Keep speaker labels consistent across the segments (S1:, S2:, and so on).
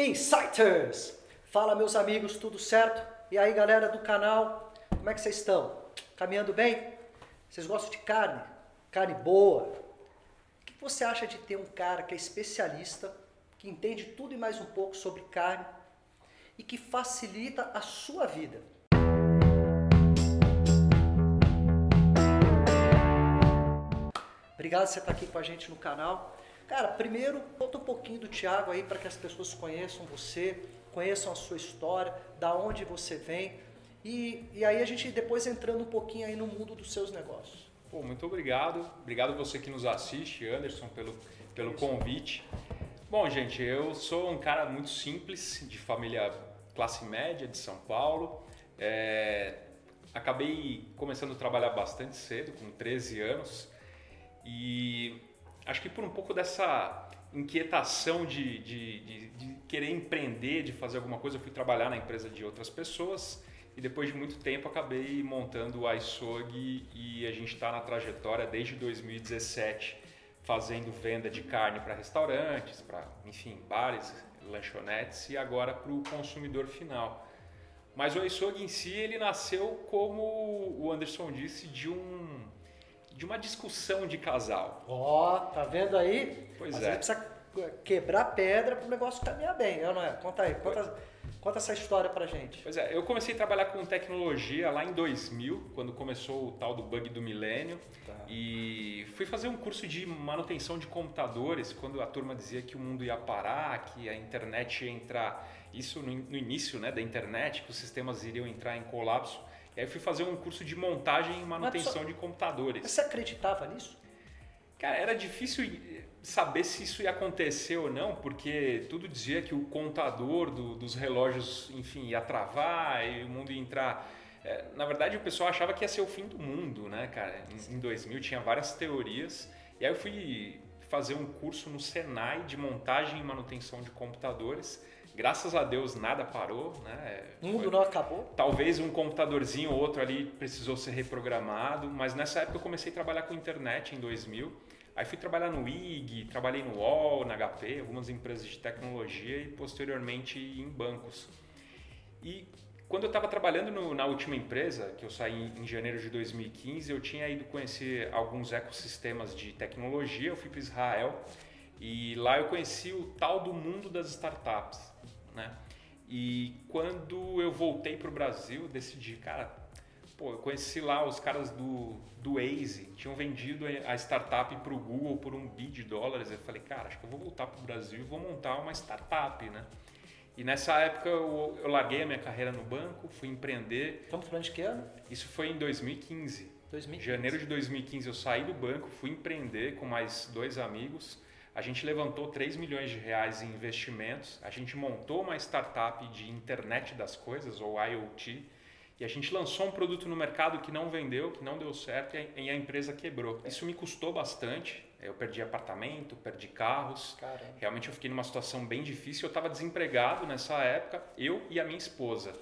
S1: Insighters! Fala meus amigos, tudo certo? E aí galera do canal, como é que vocês estão? Caminhando bem? Vocês gostam de carne? Carne boa? O que você acha de ter um cara que é especialista, que entende tudo e mais um pouco sobre carne e que facilita a sua vida? Obrigado por você estar aqui com a gente no canal. Cara, primeiro, conta um pouquinho do Thiago aí para que as pessoas conheçam você, conheçam a sua história, da onde você vem. E, e aí a gente depois entrando um pouquinho aí no mundo dos seus negócios.
S2: Pô, muito obrigado. Obrigado você que nos assiste, Anderson, pelo, pelo convite. Bom, gente, eu sou um cara muito simples, de família classe média de São Paulo. É, acabei começando a trabalhar bastante cedo, com 13 anos. E acho que por um pouco dessa inquietação de, de, de, de, querer empreender, de fazer alguma coisa, eu fui trabalhar na empresa de outras pessoas e depois de muito tempo acabei montando o iSog e a gente está na trajetória desde 2017 fazendo venda de carne para restaurantes, para enfim bares, lanchonetes e agora para o consumidor final. Mas o iSog em si ele nasceu como o Anderson disse de um de uma discussão de casal.
S1: Ó, oh, tá vendo aí?
S2: Pois
S1: Às
S2: é.
S1: vezes precisa quebrar pedra para o negócio caminhar bem, não é? Conta aí, conta, conta essa história pra gente.
S2: Pois é, eu comecei a trabalhar com tecnologia lá em 2000, quando começou o tal do bug do milênio,
S1: Tá.
S2: e fui fazer um curso de manutenção de computadores, quando a turma dizia que o mundo ia parar, que a internet ia entrar, isso no, no início né, da internet, que os sistemas iriam entrar em colapso. E aí fui fazer um curso de montagem e manutenção
S1: só-
S2: de computadores.
S1: Você acreditava nisso?
S2: Cara, era difícil saber se isso ia acontecer ou não, porque tudo dizia que o contador do- dos relógios, enfim, ia travar e o mundo ia entrar. É, na verdade, o pessoal achava que ia ser o fim do mundo, né, cara? Em, em 2000 tinha várias teorias. E aí eu fui fazer um curso no Senai de montagem e manutenção de computadores. Graças a Deus nada parou, né?
S1: O mundo
S2: Foi-
S1: não acabou?
S2: Talvez um computadorzinho ou outro ali precisou ser reprogramado, mas nessa época eu comecei a trabalhar com internet em 2000. Aí fui trabalhar no IG, trabalhei no UOL, na HP, algumas empresas de tecnologia e posteriormente em bancos. E quando eu estava trabalhando no- na última empresa, que eu saí em janeiro de 2015, eu tinha ido conhecer alguns ecossistemas de tecnologia. Eu fui para Israel e lá eu conheci o tal do mundo das startups, né? E quando eu voltei para o Brasil, decidi, cara, pô, eu conheci lá os caras do, do Waze, tinham vendido a startup para o Google por um bi de dólares. Eu falei, cara, acho que eu vou voltar para o Brasil e vou montar uma startup, né? E nessa época eu, eu larguei a minha carreira no banco, fui empreender.
S1: Estamos falando de que ano?
S2: Isso foi em 2015.
S1: 2015.
S2: Em janeiro de 2015 eu saí do banco, fui empreender com mais dois amigos. A gente levantou 3 milhões de reais em investimentos. A gente montou uma startup de internet das coisas, ou IoT. E a gente lançou um produto no mercado que não vendeu, que não deu certo e a- empresa quebrou. Isso me custou bastante. Eu perdi apartamento, perdi carros.
S1: Caramba.
S2: Realmente eu fiquei numa situação bem difícil. Eu estava desempregado nessa época, eu e a minha esposa.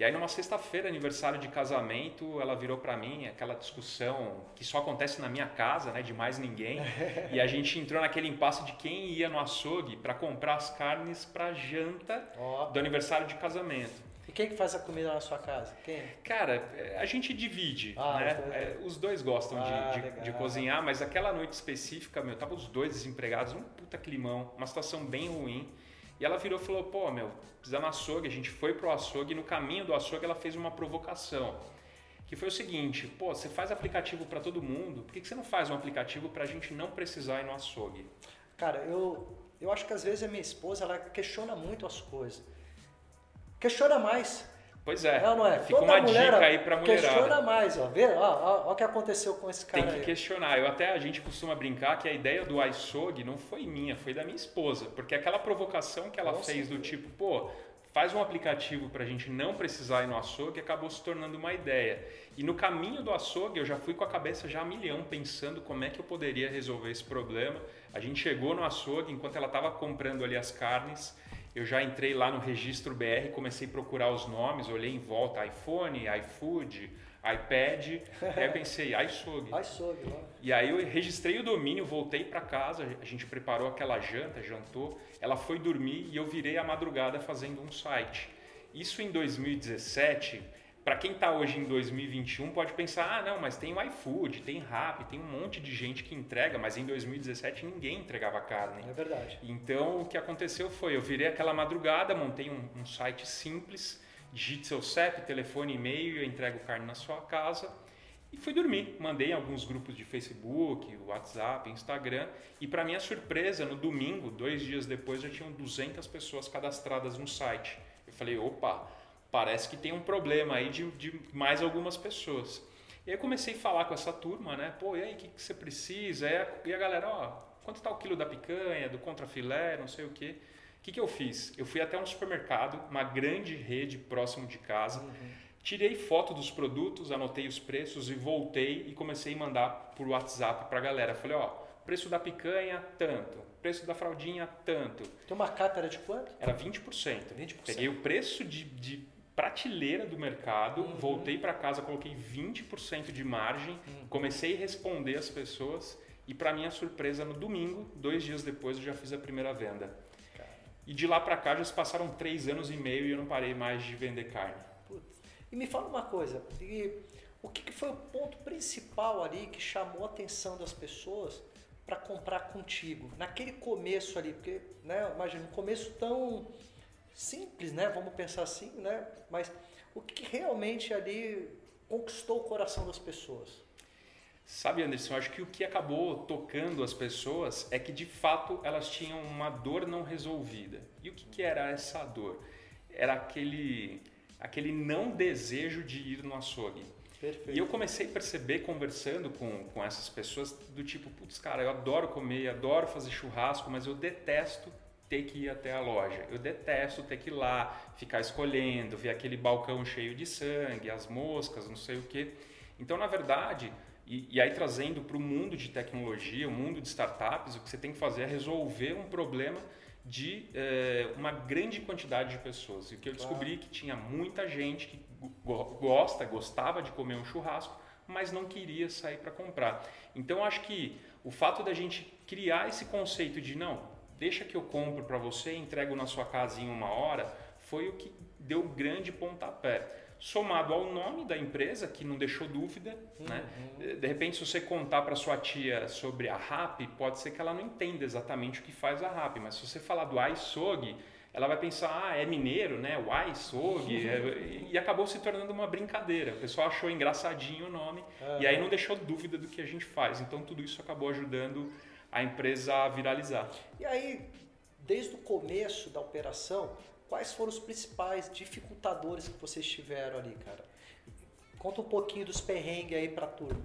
S2: E aí numa sexta-feira, aniversário de casamento, ela virou para mim aquela discussão que só acontece na minha casa, né, de mais ninguém. e a gente entrou naquele impasse de quem ia no açougue para comprar as carnes para janta
S1: Ó.
S2: do aniversário de casamento.
S1: E quem que faz a comida na sua casa? Quem?
S2: Cara, é, a gente divide,
S1: Ah,
S2: né?
S1: os dois.
S2: É, Os dois gostam de-
S1: Ah,
S2: de,
S1: legal.
S2: de cozinhar, mas aquela noite específica, meu, tava os dois desempregados, um puta climão, uma situação bem ruim. E ela virou e falou, pô, meu, precisa no açougue. A gente foi pro açougue e no caminho do açougue ela fez uma provocação. Que foi o seguinte, pô, você faz aplicativo para todo mundo, por que, que você não faz um aplicativo pra gente não precisar ir no açougue?
S1: Cara, eu, eu acho que às vezes a minha esposa ela questiona muito as coisas. Questiona mais.
S2: Pois é,
S1: ou não é?
S2: fica
S1: Toda
S2: uma dica aí pra mulherada.
S1: Questiona mais, ó. Vê, ó, ó, o que aconteceu com esse cara
S2: Tem que
S1: aí.
S2: questionar. Eu até a gente costuma brincar que a ideia do iSog não foi minha, foi da minha esposa, porque aquela provocação que ela
S1: Com
S2: fez do tipo, pô, faz um aplicativo para a gente não precisar ir no açougue, acabou se tornando uma ideia. E no caminho do açougue eu já fui com a cabeça já a milhão pensando como é que eu poderia resolver esse problema. A gente chegou no açougue enquanto ela estava comprando ali as carnes eu já entrei lá no registro BR, comecei a procurar os nomes, olhei em volta, iPhone, iFood, iPad, aí pensei, iSog.
S1: iSog,
S2: E aí eu registrei o domínio, voltei para casa, a gente preparou aquela janta, jantou, ela foi dormir e eu virei a madrugada fazendo um site. Isso em 2017, para quem está hoje em 2021 pode pensar, ah não, mas tem o iFood, tem Rappi, tem um monte de gente que entrega, mas em 2017 ninguém entregava carne.
S1: É verdade.
S2: Então o que aconteceu foi, eu virei aquela madrugada, montei um, um site simples, digite seu CEP, telefone, e-mail, eu entrego carne na sua casa e fui dormir. Mandei em alguns grupos de Facebook, WhatsApp, Instagram e para minha surpresa, no domingo, dois dias depois, já tinham 200 pessoas cadastradas no site. Eu falei, opa, parece que tem um problema aí de, de mais algumas pessoas. E aí eu comecei a falar com essa turma, né? Pô, e aí, o que, que você precisa? E a, e a galera, ó, quanto está o quilo da picanha, do contrafilé, não sei o quê. O que, que eu fiz? Eu fui até um supermercado, uma grande rede próximo de casa, uhum. tirei foto dos produtos, anotei os preços e voltei e comecei a mandar por WhatsApp para a galera. Falei, ó, preço da picanha, tanto. Preço da fraldinha, tanto.
S1: Então uma capa era de quanto?
S2: Era 20%. 20%. Peguei o preço de, de prateleira do mercado, uhum. voltei para casa, coloquei 20% de margem, uhum. comecei a responder as pessoas e para minha surpresa no domingo, dois dias depois, eu já fiz a primeira venda. E de lá para cá já se passaram três anos e meio e eu não parei mais de vender carne.
S1: Putz. E me fala uma coisa, o que, foi o ponto principal ali que chamou a atenção das pessoas para comprar contigo? Naquele começo ali, porque, né, imagina, um começo tão simples, né, vamos pensar assim, né, mas o que realmente ali conquistou o coração das pessoas?
S2: Sabe, Anderson, acho que o que acabou tocando as pessoas é que de fato elas tinham uma dor não resolvida. E o que, que era essa dor? Era aquele, aquele não desejo de ir no açougue. Perfeito. E eu comecei a perceber, conversando com, com essas pessoas, do tipo, putz, cara, eu adoro comer, adoro fazer churrasco, mas eu detesto ter que ir até a loja. Eu detesto ter que ir lá, ficar escolhendo, ver aquele balcão cheio de sangue, as moscas, não sei o quê. Então, na verdade, e, e aí trazendo para o mundo de tecnologia, o mundo de startups, o que você tem que fazer é resolver um problema de é, uma grande quantidade de pessoas. E o que eu descobri claro. que tinha muita gente que gosta, gostava de comer um churrasco, mas não queria sair para comprar. Então acho que o fato da gente criar esse conceito de não, deixa que eu compro para você, entrego na sua casa em uma hora, foi o que deu grande pontapé somado ao nome da empresa, que não deixou dúvida. Uhum. Né? De repente, se você contar para sua tia sobre a RAP, pode ser que ela não entenda exatamente o que faz a RAP, mas se você falar do iSog, ela vai pensar, ah, é mineiro, né? O iSog, uhum. é... e acabou se tornando uma brincadeira. O pessoal achou engraçadinho o nome uhum. e aí não deixou dúvida do que a gente faz. Então, tudo isso acabou ajudando a empresa viralizar.
S1: E aí, desde o começo da operação, quais foram os principais dificultadores que vocês tiveram ali, cara? Conta um pouquinho dos perrengues aí para turma.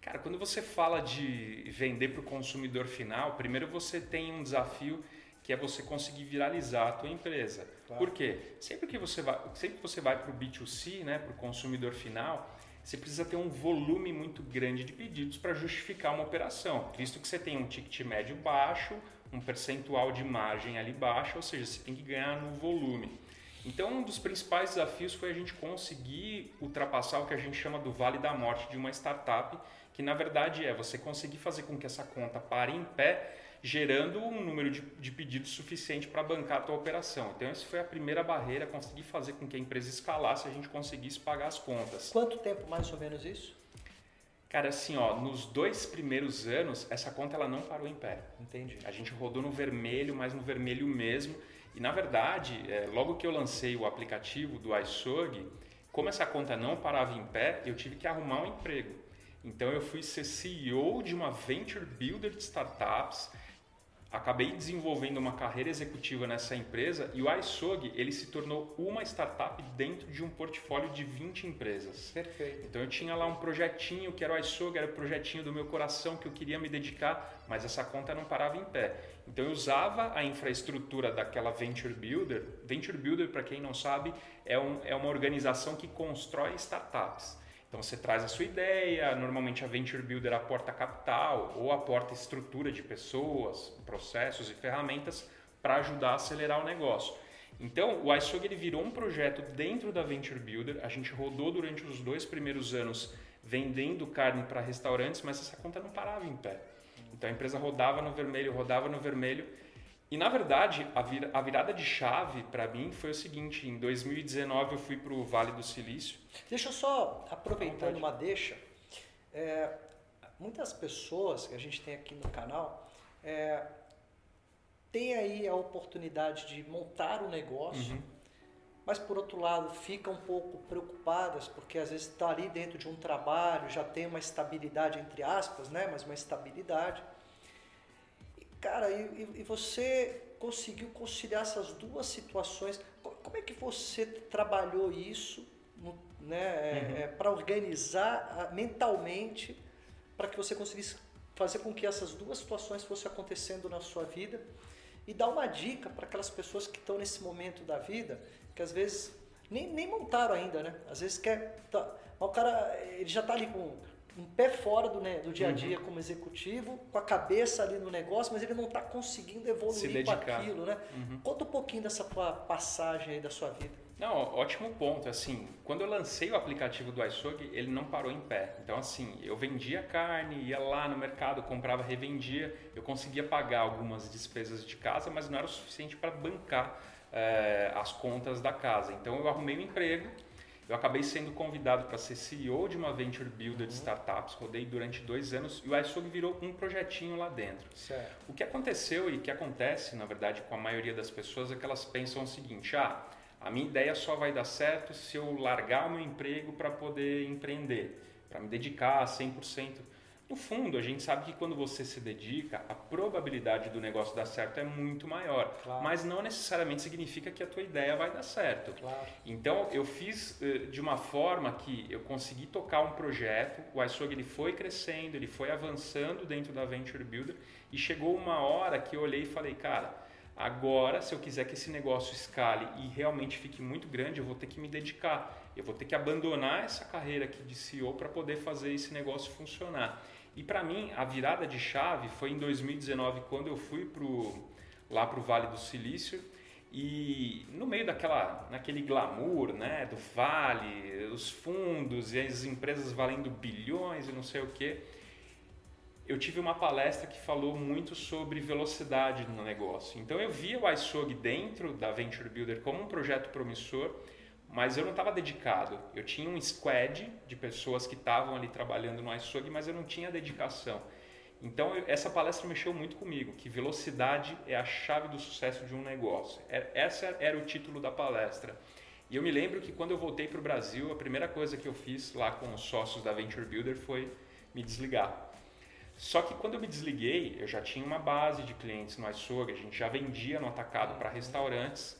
S2: Cara, quando você fala de vender para o consumidor final, primeiro você tem um desafio que é você conseguir viralizar a tua empresa. Claro. Por quê? Sempre que você vai, sempre que você vai para o B2C, né, para o consumidor final, você precisa ter um volume muito grande de pedidos para justificar uma operação, visto que você tem um ticket médio baixo, um percentual de margem ali baixo, ou seja, você tem que ganhar no volume. Então, um dos principais desafios foi a gente conseguir ultrapassar o que a gente chama do vale da morte de uma startup, que na verdade é você conseguir fazer com que essa conta pare em pé, gerando um número de, de pedidos suficiente para bancar a tua operação. Então, essa foi a primeira barreira, conseguir fazer com que a empresa escalasse e a gente conseguisse pagar as contas.
S1: Quanto tempo mais ou menos isso?
S2: Cara, assim, ó, nos dois primeiros anos, essa conta ela não parou em pé.
S1: Entendi.
S2: A gente rodou no vermelho, mas no vermelho mesmo. E na verdade, é, logo que eu lancei o aplicativo do iSog, como essa conta não parava em pé, eu tive que arrumar um emprego. Então eu fui ser CEO de uma venture builder de startups acabei desenvolvendo uma carreira executiva nessa empresa e o iSog ele se tornou uma startup dentro de um portfólio de 20 empresas.
S1: Perfeito.
S2: Então eu tinha lá um projetinho que era o iSog, era o projetinho do meu coração que eu queria me dedicar, mas essa conta não parava em pé. Então eu usava a infraestrutura daquela Venture Builder. Venture Builder, para quem não sabe, é, um, é uma organização que constrói startups. Então você traz a sua ideia, normalmente a Venture Builder aporta capital ou aporta estrutura de pessoas, processos e ferramentas para ajudar a acelerar o negócio. Então, o iSog ele virou um projeto dentro da Venture Builder. A gente rodou durante os dois primeiros anos vendendo carne para restaurantes, mas essa conta não parava em pé. Então a empresa rodava no vermelho, rodava no vermelho. E na verdade, a, vir, a virada de chave para mim foi o seguinte: em 2019 eu fui para o Vale do Silício.
S1: Deixa eu só, aproveitando uma deixa, é, muitas pessoas que a gente tem aqui no canal é, tem aí a oportunidade de montar um negócio. Uhum mas por outro lado ficam um pouco preocupadas porque às vezes está ali dentro de um trabalho, já tem uma estabilidade entre aspas, né? Mas uma estabilidade. Cara, e, e você conseguiu conciliar essas duas situações? Como é que você trabalhou isso, né? Uhum. É, para organizar mentalmente para que você conseguisse fazer com que essas duas situações fossem acontecendo na sua vida? E dar uma dica para aquelas pessoas que estão nesse momento da vida que às vezes nem, nem montaram ainda, né? Às vezes quer. Tá, o cara ele já está ali com um pé fora do, né, do dia a dia uhum. como executivo, com a cabeça ali no negócio, mas ele não está conseguindo evoluir com aquilo, né? Uhum. Conta um pouquinho dessa tua passagem aí da sua vida.
S2: Não, ótimo ponto. Assim, quando eu lancei o aplicativo do iSog, ele não parou em pé. Então, assim, eu vendia carne, ia lá no mercado, comprava, revendia. Eu conseguia pagar algumas despesas de casa, mas não era o suficiente para bancar é, as contas da casa. Então eu arrumei um emprego, eu acabei sendo convidado para ser CEO de uma venture builder de startups, rodei durante dois anos e o iSog virou um projetinho lá dentro.
S1: Certo.
S2: O que aconteceu e que acontece, na verdade, com a maioria das pessoas é que elas pensam o seguinte: ah, a minha ideia só vai dar certo se eu largar o meu emprego para poder empreender, para me dedicar 100%. No fundo, a gente sabe que quando você se dedica, a probabilidade do negócio dar certo é muito maior. Claro. Mas não necessariamente significa que a tua ideia vai dar certo.
S1: Claro.
S2: Então, eu fiz uh, de uma forma que eu consegui tocar um projeto, o iSog ele foi crescendo, ele foi avançando dentro da Venture Builder e chegou uma hora que eu olhei e falei, cara, agora se eu quiser que esse negócio escale e realmente fique muito grande, eu vou ter que me dedicar. Eu vou ter que abandonar essa carreira aqui de CEO para poder fazer esse negócio funcionar. E para mim, a virada de chave foi em 2019, quando eu fui pro, lá para o Vale do Silício. E no meio daquela, naquele glamour, né, do vale, os fundos e as empresas valendo bilhões e não sei o que, eu tive uma palestra que falou muito sobre velocidade no negócio. Então eu via o iSog dentro da Venture Builder como um projeto promissor mas eu não estava dedicado. Eu tinha um squad de pessoas que estavam ali trabalhando no iSog, mas eu não tinha dedicação. Então eu, essa palestra mexeu muito comigo, que velocidade é a chave do sucesso de um negócio. É, essa era o título da palestra. E eu me lembro que quando eu voltei para o Brasil, a primeira coisa que eu fiz lá com os sócios da Venture Builder foi me desligar. Só que quando eu me desliguei, eu já tinha uma base de clientes no iSog, a gente já vendia no atacado para restaurantes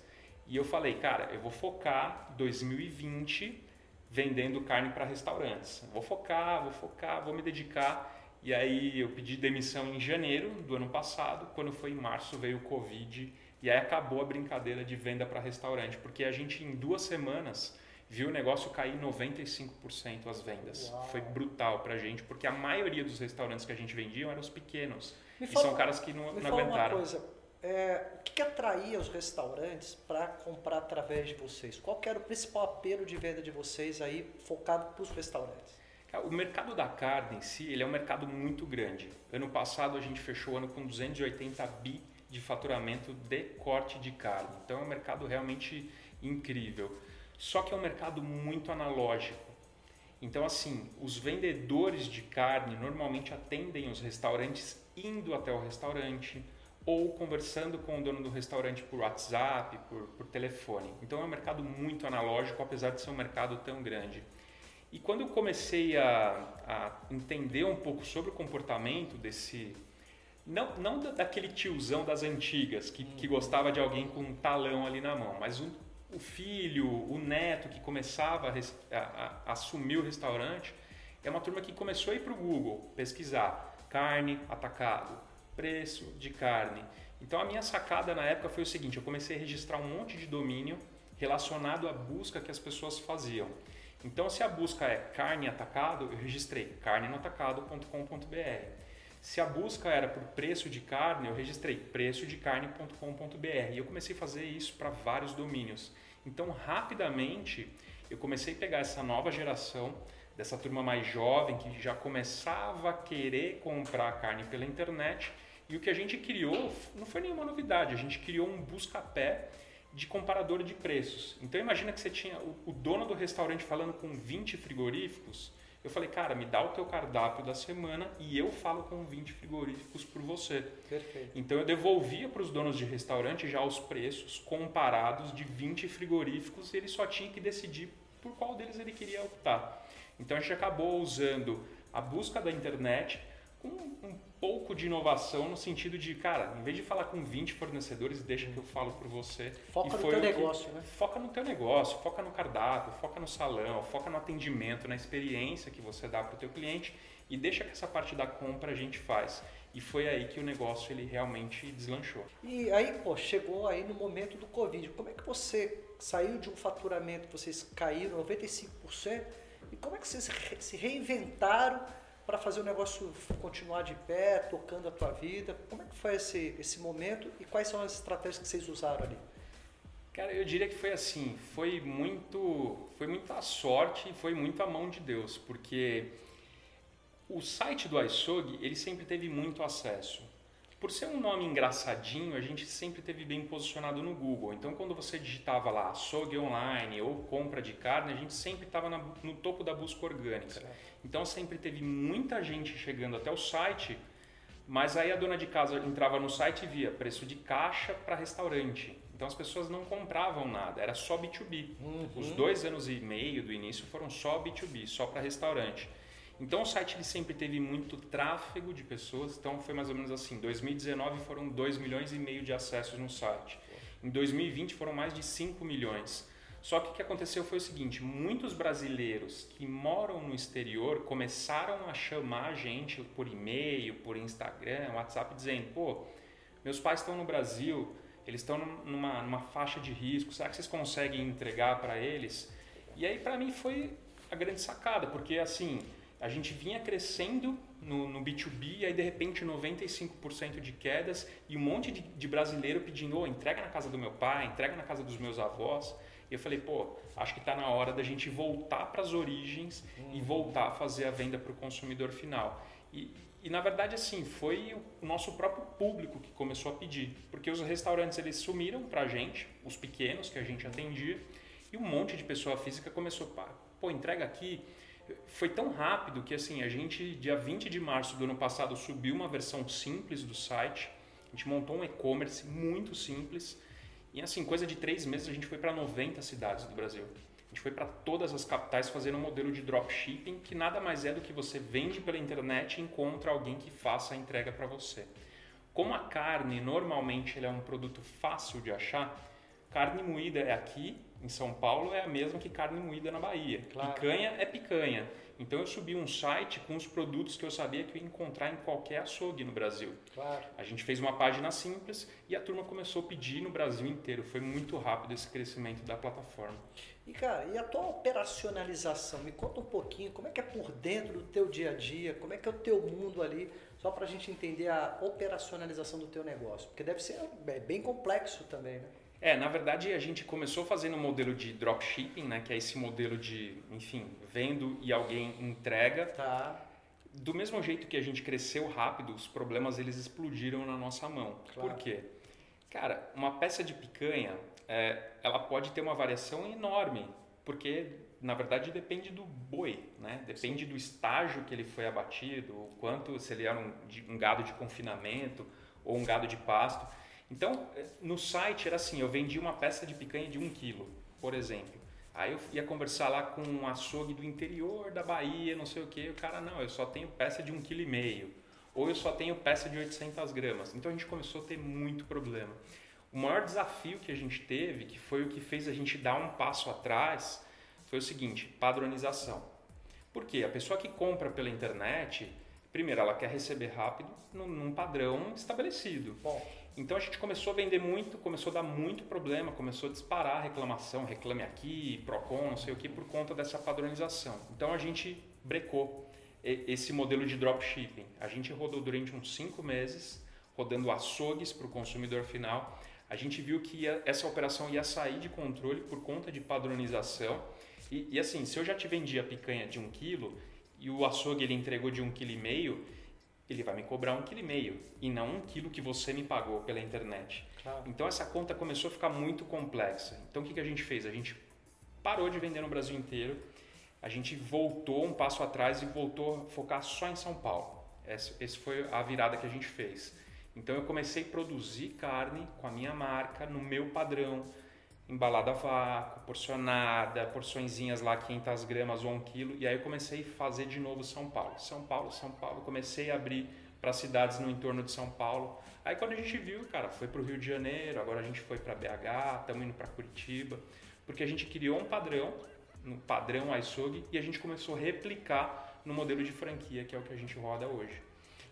S2: e eu falei, cara, eu vou focar 2020 vendendo carne para restaurantes. Vou focar, vou focar, vou me dedicar. E aí eu pedi demissão em janeiro do ano passado, quando foi em março veio o Covid e aí acabou a brincadeira de venda para restaurante, porque a gente em duas semanas viu o negócio cair 95% as vendas. Uau. Foi brutal para a gente, porque a maioria dos restaurantes que a gente vendia eram os pequenos. Me e fala, são caras que não, não aguentaram.
S1: Uma coisa é, o que, que atraía os restaurantes para comprar através de vocês? Qual era o principal apelo de venda de vocês aí focado para os restaurantes?
S2: O mercado da carne em si, ele é um mercado muito grande. Ano passado a gente fechou o ano com 280 bi de faturamento de corte de carne. Então é um mercado realmente incrível. Só que é um mercado muito analógico. Então assim, os vendedores de carne normalmente atendem os restaurantes indo até o restaurante, ou conversando com o dono do restaurante por WhatsApp, por, por telefone. Então é um mercado muito analógico, apesar de ser um mercado tão grande. E quando eu comecei a, a entender um pouco sobre o comportamento desse. Não, não daquele tiozão das antigas que, que gostava de alguém com um talão ali na mão, mas um, o filho, o neto que começava a, a, a assumir o restaurante, é uma turma que começou a ir para o Google pesquisar carne atacado, preço de carne. Então a minha sacada na época foi o seguinte: eu comecei a registrar um monte de domínio relacionado à busca que as pessoas faziam. Então, se a busca é carne atacado, eu registrei carnenotacado.com.br. Se a busca era por preço de carne, eu registrei preçodecarne.com.br e eu comecei a fazer isso para vários domínios. Então, rapidamente, eu comecei a pegar essa nova geração, dessa turma mais jovem que já começava a querer comprar carne pela internet. E o que a gente criou não foi nenhuma novidade, a gente criou um busca-pé de comparador de preços. Então imagina que você tinha o, o dono do restaurante falando com 20 frigoríficos. Eu falei, cara, me dá o teu cardápio da semana e eu falo com 20 frigoríficos por você.
S1: Perfeito.
S2: Então eu devolvia para os donos de restaurante já os preços comparados de 20 frigoríficos e ele só tinha que decidir por qual deles ele queria optar. Então a gente acabou usando a busca da internet com um pouco de inovação no sentido de, cara, em vez de falar com 20 fornecedores, deixa que eu falo por você.
S1: Foca no teu negócio, né?
S2: Foca no teu negócio, foca no cardápio, foca no salão, foca no atendimento, na experiência que você dá para o teu cliente e deixa que essa parte da compra a gente faz. E foi aí que o negócio ele realmente deslanchou.
S1: E aí, pô, chegou aí no momento do Covid. Como é que você saiu de um faturamento que vocês caíram 95% e como é que vocês se reinventaram para fazer o negócio continuar de pé, tocando a tua vida? Como é que foi esse, esse momento e quais são as estratégias que vocês usaram ali?
S2: Cara, eu diria que foi assim, foi muito, foi muita sorte e foi muito a mão de Deus, porque o site do iSog, ele sempre teve muito acesso. Por ser um nome engraçadinho, a gente sempre teve bem posicionado no Google. Então, quando você digitava lá açougue online ou compra de carne, a gente sempre estava no topo da busca orgânica. Então, sempre teve muita gente chegando até o site, mas aí a dona de casa entrava no site e via preço de caixa para restaurante. Então, as pessoas não compravam nada, era só B2B. Uhum. Os dois anos e meio do início foram só B2B, só para restaurante. Então o site ele sempre teve muito tráfego de pessoas, então foi mais ou menos assim. Em 2019 foram 2 milhões e meio de acessos no site. Em 2020 foram mais de 5 milhões. Só que o que aconteceu foi o seguinte: muitos brasileiros que moram no exterior começaram a chamar a gente por e-mail, por Instagram, WhatsApp, dizendo: pô, meus pais estão no Brasil, eles estão numa, numa faixa de risco, será que vocês conseguem entregar para eles? E aí, para mim, foi a grande sacada, porque assim a gente vinha crescendo no, no B2B e aí de repente 95% de quedas e um monte de, de brasileiro pedindo, oh, entrega na casa do meu pai, entrega na casa dos meus avós. E eu falei, pô, acho que está na hora da gente voltar para as origens uhum. e voltar a fazer a venda para o consumidor final. E, e na verdade assim, foi o nosso próprio público que começou a pedir, porque os restaurantes eles sumiram para a gente, os pequenos que a gente atendia, e um monte de pessoa física começou, pô, entrega aqui, foi tão rápido que assim, a gente, dia 20 de março do ano passado, subiu uma versão simples do site. A gente montou um e-commerce muito simples. E assim, coisa de três meses, a gente foi para 90 cidades do Brasil. A gente foi para todas as capitais fazendo um modelo de dropshipping, que nada mais é do que você vende pela internet e encontra alguém que faça a entrega para você. Como a carne normalmente é um produto fácil de achar, carne moída é aqui em São Paulo é a mesma que carne moída na Bahia. Claro. Picanha é picanha. Então eu subi um site com os produtos que eu sabia que eu ia encontrar em qualquer açougue no Brasil.
S1: Claro.
S2: A gente fez uma página simples e a turma começou a pedir no Brasil inteiro. Foi muito rápido esse crescimento da plataforma.
S1: E cara, e a tua operacionalização? Me conta um pouquinho como é que é por dentro do teu dia a dia, como é que é o teu mundo ali, só para a gente entender a operacionalização do teu negócio. Porque deve ser é bem complexo também, né?
S2: É, na verdade a gente começou fazendo um modelo de dropshipping, né, que é esse modelo de, enfim, vendo e alguém entrega.
S1: Tá.
S2: Do mesmo jeito que a gente cresceu rápido, os problemas eles explodiram na nossa mão. Claro. Por quê? Cara, uma peça de picanha, é, ela pode ter uma variação enorme, porque na verdade depende do boi, né? Depende Sim. do estágio que ele foi abatido, o quanto se ele era um, um gado de confinamento ou um gado de pasto. Então, no site era assim, eu vendia uma peça de picanha de um quilo, por exemplo. Aí eu ia conversar lá com um açougue do interior da Bahia, não sei o que, o cara, não, eu só tenho peça de um quilo e meio, ou eu só tenho peça de 800 gramas. Então a gente começou a ter muito problema. O maior desafio que a gente teve, que foi o que fez a gente dar um passo atrás, foi o seguinte, padronização. Por quê? A pessoa que compra pela internet, primeiro, ela quer receber rápido num, num padrão estabelecido.
S1: Bom.
S2: Então a gente começou a vender muito, começou a dar muito problema, começou a disparar a reclamação, reclame aqui, Procon, não sei o que, por conta dessa padronização. Então a gente brecou. esse modelo de dropshipping. A gente rodou durante uns cinco meses, rodando açougues para o consumidor final. A gente viu que ia, essa operação ia sair de controle por conta de padronização. E, e assim, se eu já te vendi a picanha de um quilo e o açougue ele entregou de um quilo e meio, ele vai me cobrar um quilo e meio e não um quilo que você me pagou pela internet. Claro. Então essa conta começou a ficar muito complexa. Então o que, que a gente fez? A gente parou de vender no Brasil inteiro, a gente voltou um passo atrás e voltou a focar só em São Paulo. Essa, esse foi a virada que a gente fez. Então eu comecei a produzir carne com a minha marca, no meu padrão, embalada a vácuo, porcionada, porçõezinhas lá 500 gramas ou 1 quilo. E aí eu comecei a fazer de novo São Paulo. São Paulo, São Paulo. Comecei a abrir para cidades no entorno de São Paulo. Aí quando a gente viu, cara, foi para o Rio de Janeiro, agora a gente foi para BH, estamos indo para Curitiba, porque a gente criou um padrão, no padrão iSog, e a gente começou a replicar no modelo de franquia, que é o que a gente roda hoje.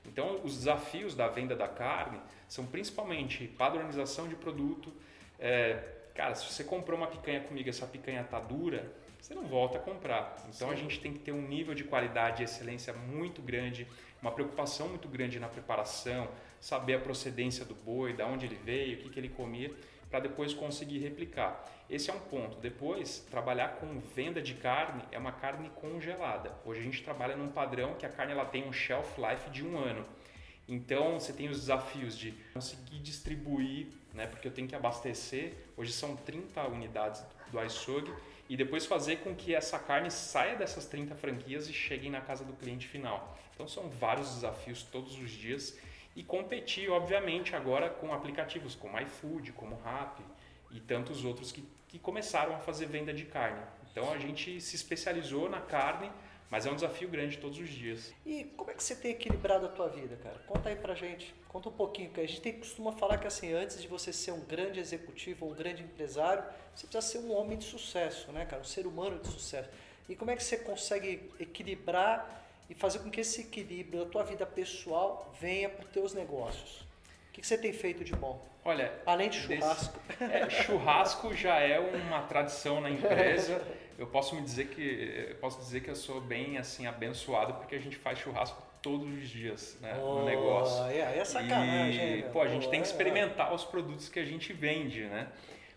S2: Então, os desafios da venda da carne são principalmente padronização de produto, é, Cara, se você comprou uma picanha comigo, essa picanha tá dura, você não volta a comprar. Então Sim. a gente tem que ter um nível de qualidade e excelência muito grande, uma preocupação muito grande na preparação, saber a procedência do boi, da onde ele veio, o que, que ele comia, para depois conseguir replicar. Esse é um ponto. Depois, trabalhar com venda de carne é uma carne congelada. Hoje a gente trabalha num padrão que a carne ela tem um shelf life de um ano. Então você tem os desafios de conseguir distribuir, né, porque eu tenho que abastecer. Hoje são 30 unidades do iSog e depois fazer com que essa carne saia dessas 30 franquias e chegue na casa do cliente final. Então são vários desafios todos os dias e competir, obviamente, agora com aplicativos como iFood, como Rappi e tantos outros que, que começaram a fazer venda de carne. Então a gente se especializou na carne mas é um desafio grande todos os dias.
S1: E como é que você tem equilibrado a tua vida, cara? Conta aí pra gente. Conta um pouquinho, porque a gente tem, costuma falar que assim, antes de você ser um grande executivo ou um grande empresário, você precisa ser um homem de sucesso, né, cara? Um ser humano de sucesso. E como é que você consegue equilibrar e fazer com que esse equilíbrio da tua vida pessoal venha para os teus negócios? O que você tem feito de bom?
S2: Olha,
S1: além de churrasco.
S2: Desse, é, churrasco já é uma tradição na empresa. eu posso me dizer que eu posso dizer que eu sou bem assim abençoado porque a gente faz churrasco todos os dias né, oh, no negócio.
S1: É, é sacanagem.
S2: E, pô, a gente oh, tem que experimentar é. os produtos que a gente vende, né?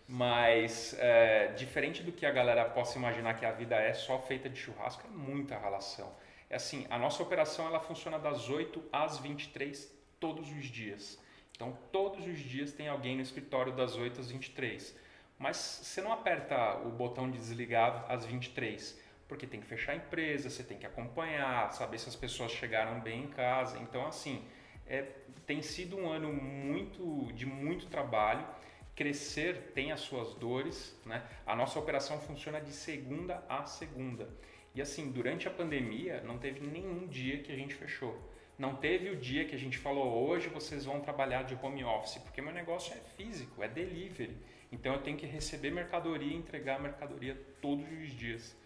S2: Mas é, diferente do que a galera possa imaginar que a vida é só feita de churrasco, é muita relação. É assim, a nossa operação ela funciona das 8 às 23 todos os dias. Então, todos os dias tem alguém no escritório das 8 às 23. Mas você não aperta o botão de desligar às 23, porque tem que fechar a empresa, você tem que acompanhar, saber se as pessoas chegaram bem em casa. Então, assim, é, tem sido um ano muito de muito trabalho. Crescer tem as suas dores, né? A nossa operação funciona de segunda a segunda. E assim, durante a pandemia, não teve nenhum dia que a gente fechou. Não teve o dia que a gente falou, hoje vocês vão trabalhar de home office, porque meu negócio é físico, é delivery. Então eu tenho que receber mercadoria e entregar mercadoria todos os dias.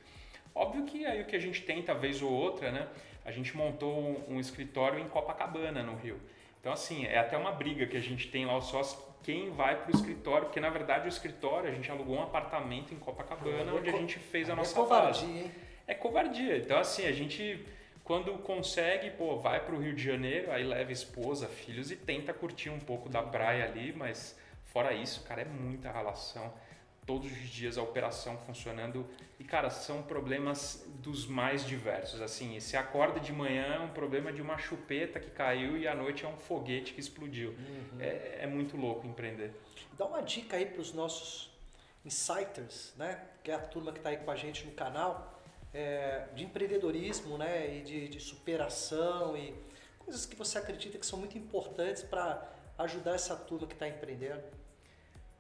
S2: Óbvio que aí o que a gente tenta, vez ou outra, né? A gente montou um, um escritório em Copacabana, no Rio. Então, assim, é até uma briga que a gente tem lá, os sócios, quem vai para o escritório, porque na verdade o escritório, a gente alugou um apartamento em Copacabana, é onde a gente fez a é nossa
S1: é covardia, base. Hein?
S2: É covardia. Então, assim, a gente, quando consegue, pô, vai para o Rio de Janeiro, aí leva esposa, filhos e tenta curtir um pouco da praia ali, mas Fora isso, cara, é muita relação. Todos os dias a operação funcionando. E, cara, são problemas dos mais diversos. Assim, se acorda de manhã é um problema de uma chupeta que caiu e à noite é um foguete que explodiu. Uhum. É, é muito louco empreender.
S1: Dá uma dica aí para os nossos insiders, né? Que é a turma que está aí com a gente no canal, é, de empreendedorismo, né? E de, de superação e coisas que você acredita que são muito importantes para ajudar essa turma que está empreendendo.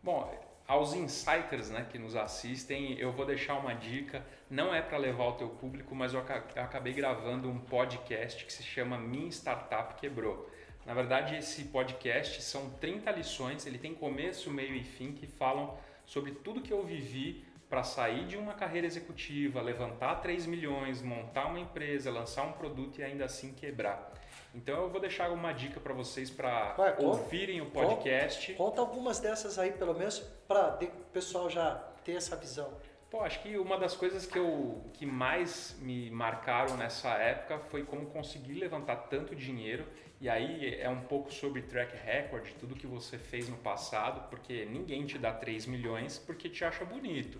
S2: Bom, aos insiders né, que nos assistem, eu vou deixar uma dica. Não é para levar o teu público, mas eu acabei gravando um podcast que se chama Minha Startup Quebrou. Na verdade, esse podcast são 30 lições, ele tem começo, meio e fim que falam sobre tudo que eu vivi para sair de uma carreira executiva, levantar 3 milhões, montar uma empresa, lançar um produto e ainda assim quebrar. Então eu vou deixar uma dica para vocês para ouvirem o podcast.
S1: Conta, conta, algumas dessas aí, pelo menos, para o pessoal já ter essa visão.
S2: Pô, acho que uma das coisas que, eu, que mais me marcaram nessa época foi como conseguir levantar tanto dinheiro. E aí é um pouco sobre track record, tudo que você fez no passado, porque ninguém te dá 3 milhões porque te acha bonito.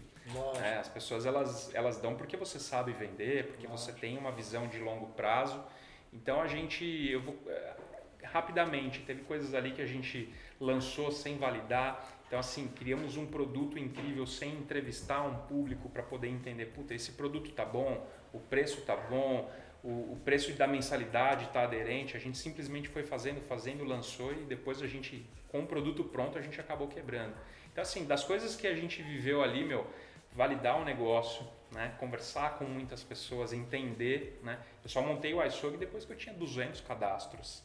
S2: É, as pessoas elas, elas dão porque você sabe vender, porque você tem uma visão de longo prazo. Então a gente, eu vou, eh, rapidamente, teve coisas ali que a gente lançou sem validar. Então, assim, criamos um produto incrível sem entrevistar um público para poder entender, puta, esse produto tá bom, o preço tá bom, o, preço da mensalidade tá aderente. A gente simplesmente foi fazendo, fazendo, lançou e depois a gente, com o produto pronto, a gente acabou quebrando. Então, assim, das coisas que a gente viveu ali, meu, validar o negócio, né? conversar com muitas pessoas, entender. Né? Eu só montei o iSog depois que eu tinha 200 cadastros.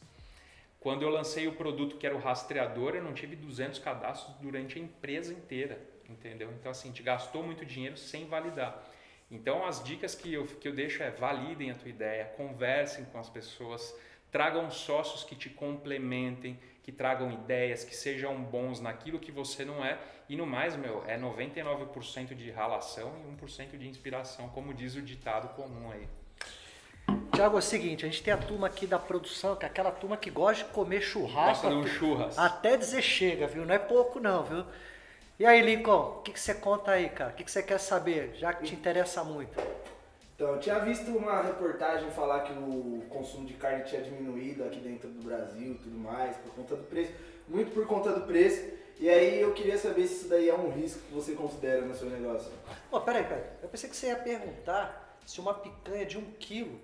S2: Quando eu lancei o produto que era o rastreador, eu não tive 200 cadastros durante a empresa inteira, entendeu? Então, assim, gente gastou muito dinheiro sem validar. Então, as dicas que eu, que eu deixo é validem a tua ideia, conversem com as pessoas, tragam sócios que te complementem, que tragam ideias, que sejam bons naquilo que você não é. E no mais, meu, é 99% de ralação e 1% de inspiração, como diz o ditado comum aí.
S1: Tiago, é o seguinte, a gente tem a turma aqui da produção, que é aquela turma que gosta de comer churrasco.
S2: Gosta de um churras.
S1: Até dizer chega, viu? Não é pouco não, viu? E aí, Lincoln, o que, que você conta aí, cara? O que, que você quer saber, já que te interessa muito?
S3: Então, eu tinha visto uma reportagem falar que o consumo de carne tinha diminuído aqui dentro do Brasil e tudo mais, por conta do preço, muito por conta do preço. E aí eu queria saber se isso daí é um risco que você considera no seu negócio.
S1: Pô, peraí, peraí. Eu pensei que você ia perguntar se uma picanha de um quilo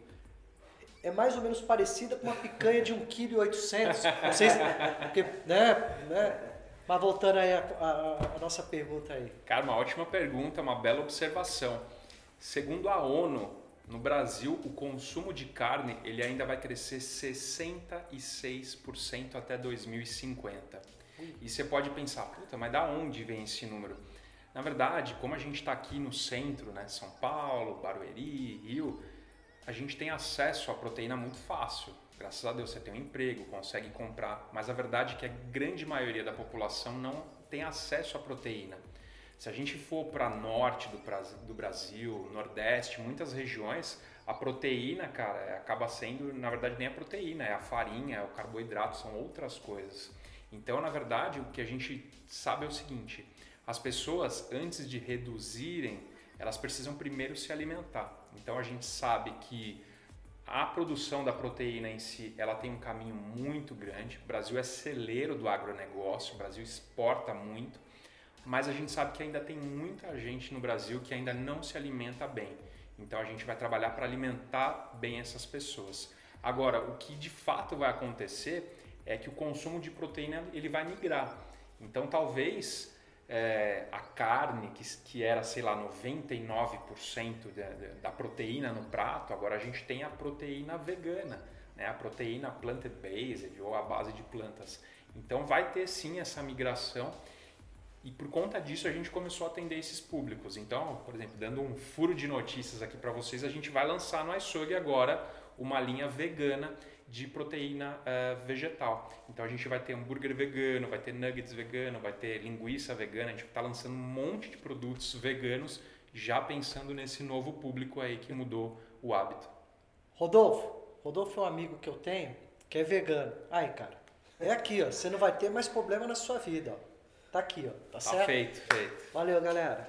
S1: é mais ou menos parecida com uma picanha de 1,8 kg. Não sei se. Porque, né, né? Mas voltando aí a, a, a, nossa pergunta aí.
S2: Cara, uma ótima pergunta, uma bela observação. Segundo a ONU, no Brasil, o consumo de carne ele ainda vai crescer 66% até 2050. E você pode pensar, puta, mas da onde vem esse número? Na verdade, como a gente está aqui no centro, né, São Paulo, Barueri, Rio, a gente tem acesso à proteína muito fácil. Graças a Deus você tem um emprego, consegue comprar, mas a verdade é que a grande maioria da população não tem acesso à proteína. Se a gente for para norte do Brasil, nordeste, muitas regiões, a proteína, cara, é, acaba sendo, na verdade, nem a proteína, é a farinha, é o carboidrato, são outras coisas. Então, na verdade, o que a gente sabe é o seguinte: as pessoas, antes de reduzirem, elas precisam primeiro se alimentar. Então a gente sabe que a produção da proteína em si, ela tem um caminho muito grande. O Brasil é celeiro do agronegócio, o Brasil exporta muito, mas a gente sabe que ainda tem muita gente no Brasil que ainda não se alimenta bem. Então a gente vai trabalhar para alimentar bem essas pessoas. Agora, o que de fato vai acontecer é que o consumo de proteína ele vai migrar. Então talvez é, a carne, que, que era, sei lá, 99% da, da proteína no prato, agora a gente tem a proteína vegana, né? a proteína plant-based ou a base de plantas. Então vai ter sim essa migração e por conta disso a gente começou a atender esses públicos. Então, por exemplo, dando um furo de notícias aqui para vocês, a gente vai lançar no iSog agora uma linha vegana de proteína uh, vegetal. Então a gente vai ter hambúrguer vegano, vai ter nuggets vegano, vai ter linguiça vegana. A gente está lançando um monte de produtos veganos já pensando nesse novo público aí que mudou o hábito.
S1: Rodolfo, Rodolfo é um amigo que eu tenho que é vegano. Aí, cara, é aqui, ó. Você não vai ter mais problema na sua vida, ó. Tá aqui, ó. Tá, tá certo?
S2: Feito, feito.
S1: Valeu, galera.